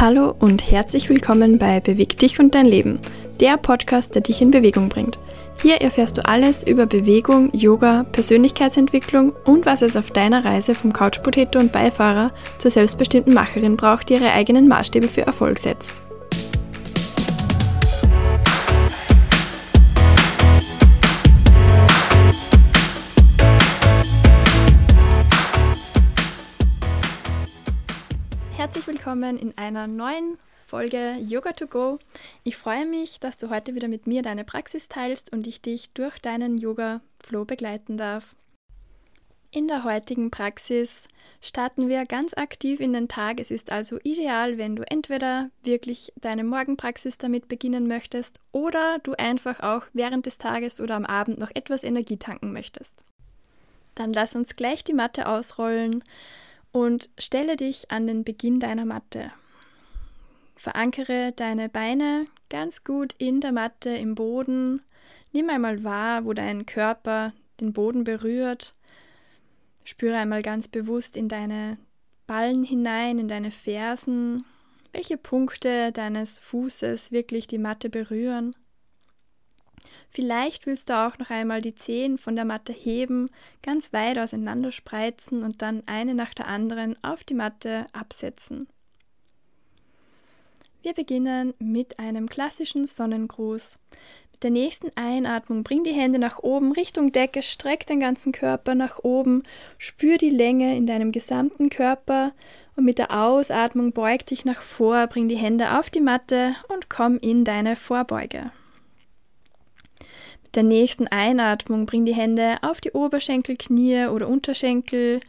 Hallo und herzlich willkommen bei Beweg dich und dein Leben, der Podcast, der dich in Bewegung bringt. Hier erfährst du alles über Bewegung, Yoga, Persönlichkeitsentwicklung und was es auf deiner Reise vom Couchpotato und Beifahrer zur selbstbestimmten Macherin braucht, die ihre eigenen Maßstäbe für Erfolg setzt. Willkommen in einer neuen Folge Yoga to Go. Ich freue mich, dass du heute wieder mit mir deine Praxis teilst und ich dich durch deinen Yoga-Flow begleiten darf. In der heutigen Praxis starten wir ganz aktiv in den Tag. Es ist also ideal, wenn du entweder wirklich deine Morgenpraxis damit beginnen möchtest oder du einfach auch während des Tages oder am Abend noch etwas Energie tanken möchtest. Dann lass uns gleich die Matte ausrollen und stelle dich an den Beginn deiner Matte. Verankere deine Beine ganz gut in der Matte, im Boden. Nimm einmal wahr, wo dein Körper den Boden berührt. Spüre einmal ganz bewusst in deine Ballen hinein, in deine Fersen, welche Punkte deines Fußes wirklich die Matte berühren. Vielleicht willst du auch noch einmal die Zehen von der Matte heben, ganz weit auseinander spreizen und dann eine nach der anderen auf die Matte absetzen. Wir beginnen mit einem klassischen Sonnengruß. Mit der nächsten Einatmung bring die Hände nach oben Richtung Decke, streck den ganzen Körper nach oben, spür die Länge in deinem gesamten Körper und mit der Ausatmung beug dich nach vor, bring die Hände auf die Matte und komm in deine Vorbeuge. Der nächsten Einatmung bring die Hände auf die Oberschenkel, Knie oder Unterschenkel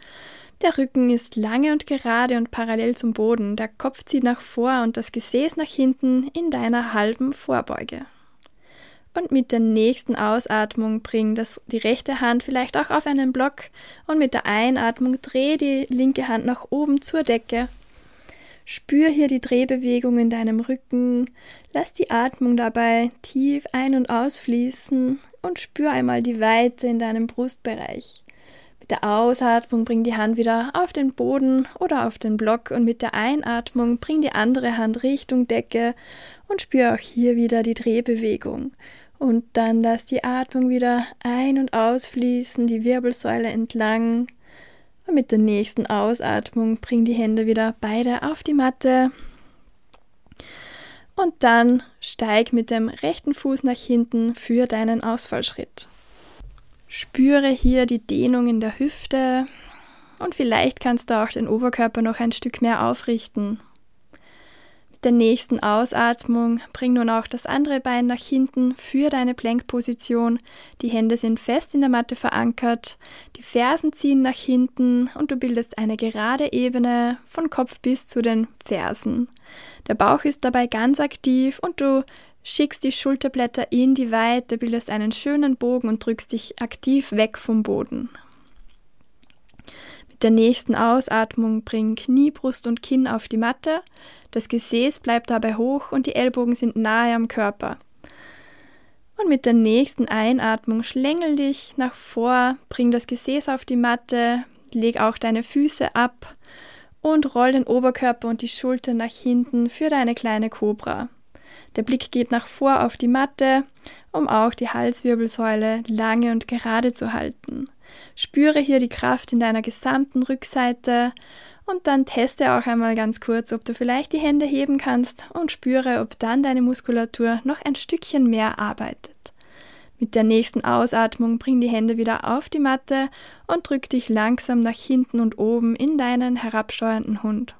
der Rücken ist lange und gerade und parallel zum Boden. Der Kopf zieht nach vor und das Gesäß nach hinten in deiner halben Vorbeuge. Und mit der nächsten Ausatmung bring das, die rechte Hand vielleicht auch auf einen Block und mit der Einatmung dreh die linke Hand nach oben zur Decke. Spür hier die Drehbewegung in deinem Rücken. Lass die Atmung dabei tief ein- und ausfließen und spür einmal die Weite in deinem Brustbereich der Ausatmung bring die Hand wieder auf den Boden oder auf den Block und mit der Einatmung bring die andere Hand Richtung Decke und spür auch hier wieder die Drehbewegung. Und dann lass die Atmung wieder ein- und ausfließen, die Wirbelsäule entlang. Und mit der nächsten Ausatmung bring die Hände wieder beide auf die Matte. Und dann steig mit dem rechten Fuß nach hinten für deinen Ausfallschritt. Spüre hier die Dehnung in der Hüfte und vielleicht kannst du auch den Oberkörper noch ein Stück mehr aufrichten. Der nächsten Ausatmung bring nun auch das andere Bein nach hinten für deine Plankposition. Die Hände sind fest in der Matte verankert, die Fersen ziehen nach hinten und du bildest eine gerade Ebene von Kopf bis zu den Fersen. Der Bauch ist dabei ganz aktiv und du schickst die Schulterblätter in die Weite, bildest einen schönen Bogen und drückst dich aktiv weg vom Boden. Der nächsten Ausatmung bring Knie, Brust und Kinn auf die Matte. Das Gesäß bleibt dabei hoch und die Ellbogen sind nahe am Körper. Und mit der nächsten Einatmung schlängel dich nach vor, bring das Gesäß auf die Matte, leg auch deine Füße ab und roll den Oberkörper und die Schultern nach hinten für deine kleine Kobra. Der Blick geht nach vor auf die Matte, um auch die Halswirbelsäule lange und gerade zu halten. Spüre hier die Kraft in deiner gesamten Rückseite und dann teste auch einmal ganz kurz, ob du vielleicht die Hände heben kannst und spüre, ob dann deine Muskulatur noch ein Stückchen mehr arbeitet. Mit der nächsten Ausatmung bring die Hände wieder auf die Matte und drück dich langsam nach hinten und oben in deinen herabsteuernden Hund.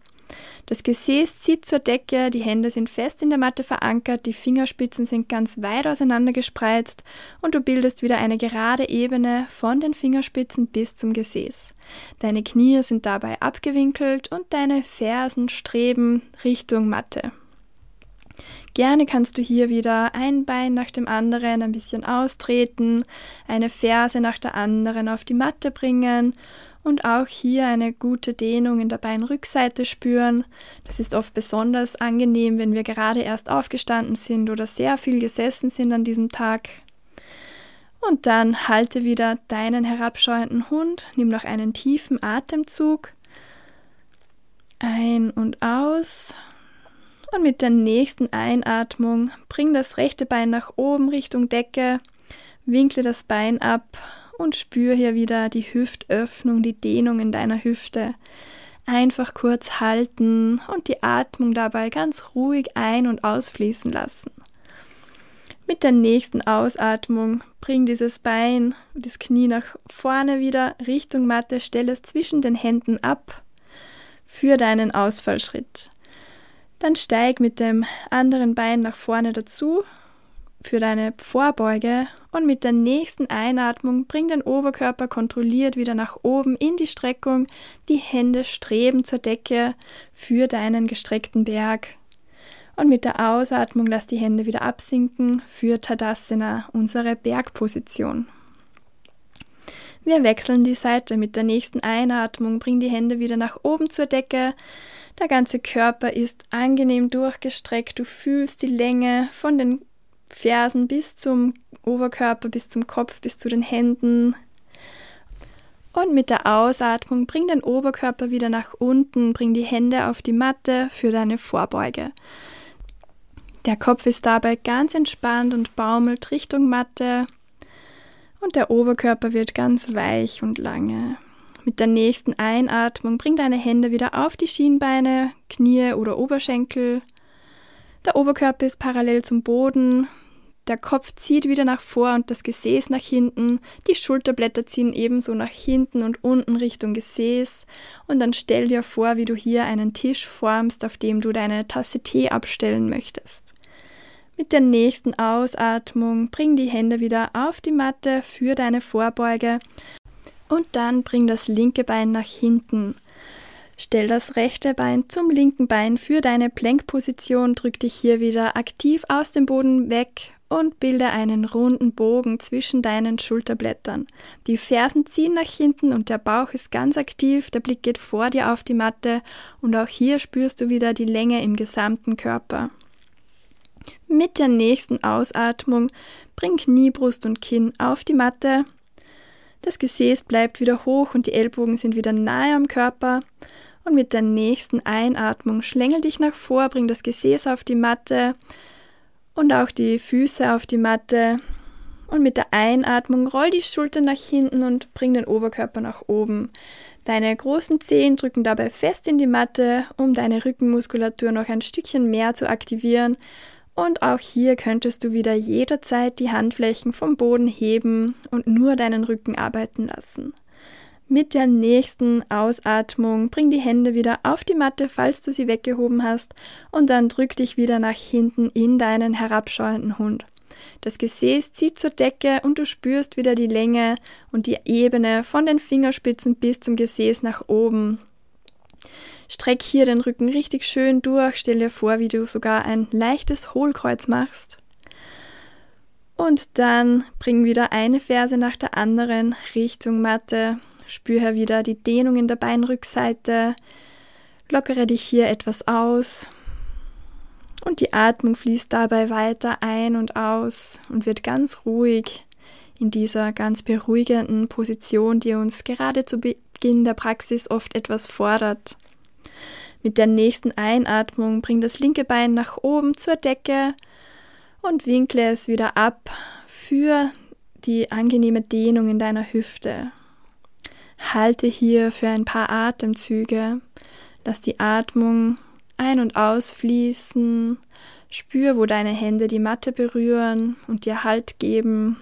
Das Gesäß zieht zur Decke, die Hände sind fest in der Matte verankert, die Fingerspitzen sind ganz weit auseinander gespreizt und du bildest wieder eine gerade Ebene von den Fingerspitzen bis zum Gesäß. Deine Knie sind dabei abgewinkelt und deine Fersen streben Richtung Matte. Gerne kannst du hier wieder ein Bein nach dem anderen ein bisschen austreten, eine Ferse nach der anderen auf die Matte bringen und auch hier eine gute Dehnung in der Beinrückseite spüren. Das ist oft besonders angenehm, wenn wir gerade erst aufgestanden sind oder sehr viel gesessen sind an diesem Tag. Und dann halte wieder deinen herabschauenden Hund, nimm noch einen tiefen Atemzug ein und aus Und mit der nächsten Einatmung bring das rechte Bein nach oben Richtung Decke, winkle das Bein ab und spür hier wieder die Hüftöffnung, die Dehnung in deiner Hüfte. Einfach kurz halten und die Atmung dabei ganz ruhig ein- und ausfließen lassen. Mit der nächsten Ausatmung bring dieses Bein, das Knie nach vorne wieder Richtung Matte, stell es zwischen den Händen ab für deinen Ausfallschritt. Dann steig mit dem anderen Bein nach vorne dazu für deine Vorbeuge und mit der nächsten Einatmung bring den Oberkörper kontrolliert wieder nach oben in die Streckung, die Hände streben zur Decke für deinen gestreckten Berg. Und mit der Ausatmung lass die Hände wieder absinken für Tadasana, unsere Bergposition. Wir wechseln die Seite mit der nächsten Einatmung, bring die Hände wieder nach oben zur Decke. Der ganze Körper ist angenehm durchgestreckt, du fühlst die Länge von den Fersen bis zum Oberkörper, bis zum Kopf, bis zu den Händen. Und mit der Ausatmung bring den Oberkörper wieder nach unten, bring die Hände auf die Matte für deine Vorbeuge. Der Kopf ist dabei ganz entspannt und baumelt Richtung Matte und der Oberkörper wird ganz weich und lange. Mit der nächsten Einatmung bring deine Hände wieder auf die Schienbeine, Knie oder Oberschenkel der Oberkörper ist parallel zum Boden. Der Kopf zieht wieder nach vor und das Gesäß nach hinten. Die Schulterblätter ziehen ebenso nach hinten und unten Richtung Gesäß. Und dann stell dir vor, wie du hier einen Tisch formst, auf dem du deine Tasse Tee abstellen möchtest. Mit der nächsten Ausatmung bring die Hände wieder auf die Matte für deine Vorbeuge und dann bring das linke Bein nach hinten. Stell das rechte Bein zum linken Bein für deine Plankposition, drück dich hier wieder aktiv aus dem Boden weg und bilde einen runden Bogen zwischen deinen Schulterblättern. Die Fersen ziehen nach hinten und der Bauch ist ganz aktiv, der Blick geht vor dir auf die Matte und auch hier spürst du wieder die Länge im gesamten Körper. Mit der nächsten Ausatmung bring Knie, Brust und Kinn auf die Matte. Das Gesäß bleibt wieder hoch und die Ellbogen sind wieder nahe am Körper. Und mit der nächsten Einatmung schlängel dich nach vor, bring das Gesäß auf die Matte und auch die Füße auf die Matte. Und mit der Einatmung roll die Schultern nach hinten und bring den Oberkörper nach oben. Deine großen Zehen drücken dabei fest in die Matte, um deine Rückenmuskulatur noch ein Stückchen mehr zu aktivieren. Und auch hier könntest du wieder jederzeit die Handflächen vom Boden heben und nur deinen Rücken arbeiten lassen. Mit der nächsten Ausatmung bring die Hände wieder auf die Matte, falls du sie weggehoben hast, und dann drück dich wieder nach hinten in deinen herabschauenden Hund. Das Gesäß zieht zur Decke und du spürst wieder die Länge und die Ebene von den Fingerspitzen bis zum Gesäß nach oben. Streck hier den Rücken richtig schön durch, stell dir vor, wie du sogar ein leichtes Hohlkreuz machst. Und dann bring wieder eine Ferse nach der anderen Richtung Matte Spür wieder die Dehnung in der Beinrückseite. Lockere dich hier etwas aus. Und die Atmung fließt dabei weiter ein und aus und wird ganz ruhig in dieser ganz beruhigenden Position, die uns gerade zu Beginn der Praxis oft etwas fordert. Mit der nächsten Einatmung bring das linke Bein nach oben zur Decke und winkle es wieder ab für die angenehme Dehnung in deiner Hüfte. Halte hier für ein paar Atemzüge. Lass die Atmung ein- und ausfließen. Spür, wo deine Hände die Matte berühren und dir Halt geben.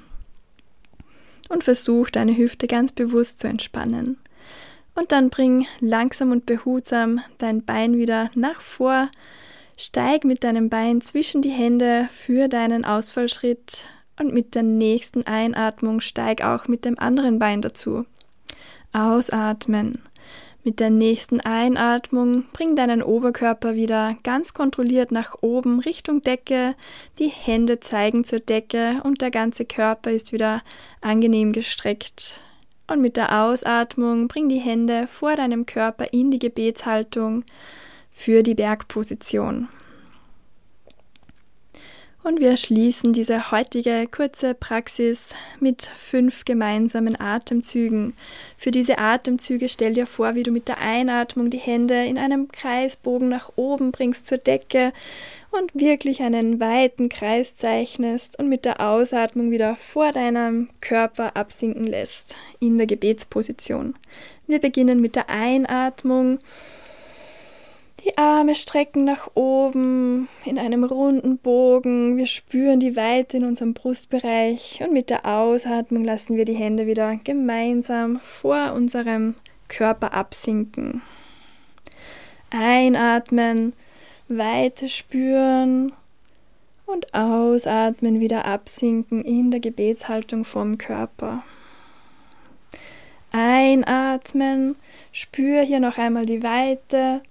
Und versuch deine Hüfte ganz bewusst zu entspannen. Und dann bring langsam und behutsam dein Bein wieder nach vor. Steig mit deinem Bein zwischen die Hände für deinen Ausfallschritt und mit der nächsten Einatmung steig auch mit dem anderen Bein dazu. Ausatmen. Mit der nächsten Einatmung bring deinen Oberkörper wieder ganz kontrolliert nach oben Richtung Decke. Die Hände zeigen zur Decke und der ganze Körper ist wieder angenehm gestreckt. Und mit der Ausatmung bring die Hände vor deinem Körper in die Gebetshaltung für die Bergposition. Und wir schließen diese heutige kurze Praxis mit fünf gemeinsamen Atemzügen. Für diese Atemzüge stell dir vor, wie du mit der Einatmung die Hände in einem Kreisbogen nach oben bringst zur Decke und wirklich einen weiten Kreis zeichnest und mit der Ausatmung wieder vor deinem Körper absinken lässt in der Gebetsposition. Wir beginnen mit der Einatmung die Arme strecken nach oben in einem runden Bogen. Wir spüren die Weite in unserem Brustbereich und mit der Ausatmung lassen wir die Hände wieder gemeinsam vor unserem Körper absinken. Einatmen, Weite spüren und ausatmen, wieder absinken in der Gebetshaltung vom Körper. Einatmen, spür hier noch einmal die Weite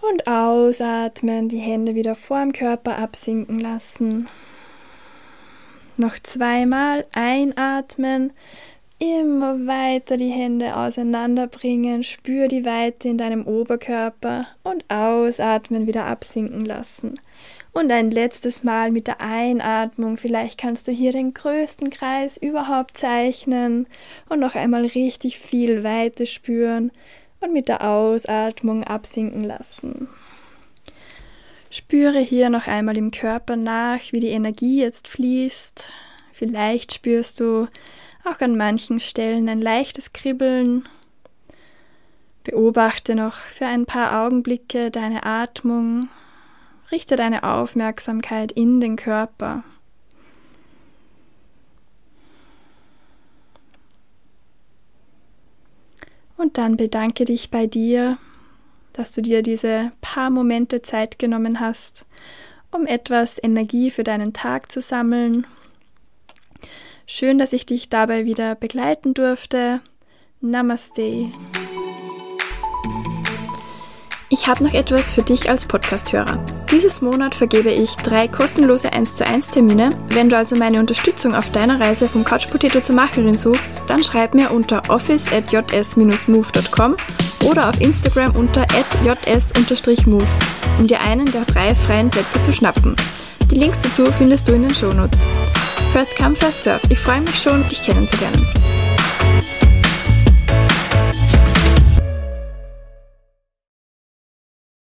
und ausatmen, die Hände wieder vor dem Körper absinken lassen. Noch zweimal einatmen, immer weiter die Hände auseinanderbringen, spür die Weite in deinem Oberkörper und ausatmen, wieder absinken lassen. Und ein letztes Mal mit der Einatmung, vielleicht kannst du hier den größten Kreis überhaupt zeichnen und noch einmal richtig viel Weite spüren und mit der Ausatmung absinken lassen. Spüre hier noch einmal im Körper nach, wie die Energie jetzt fließt. Vielleicht spürst du auch an manchen Stellen ein leichtes Kribbeln. Beobachte noch für ein paar Augenblicke deine Atmung. Richte deine Aufmerksamkeit in den Körper. Und dann bedanke dich bei dir, dass du dir diese paar Momente Zeit genommen hast, um etwas Energie für deinen Tag zu sammeln. Schön, dass ich dich dabei wieder begleiten durfte. Namaste. Ich habe noch etwas für dich als Podcasthörer. Dieses Monat vergebe ich drei kostenlose 1 zu 1 Termine. Wenn du also meine Unterstützung auf deiner Reise vom Couch Potato zur Macherin suchst, dann schreib mir unter office at js-move.com oder auf Instagram unter js-move, um dir einen der drei freien Plätze zu schnappen. Die Links dazu findest du in den Shownotes. First come, first serve. Ich freue mich schon, dich kennenzulernen.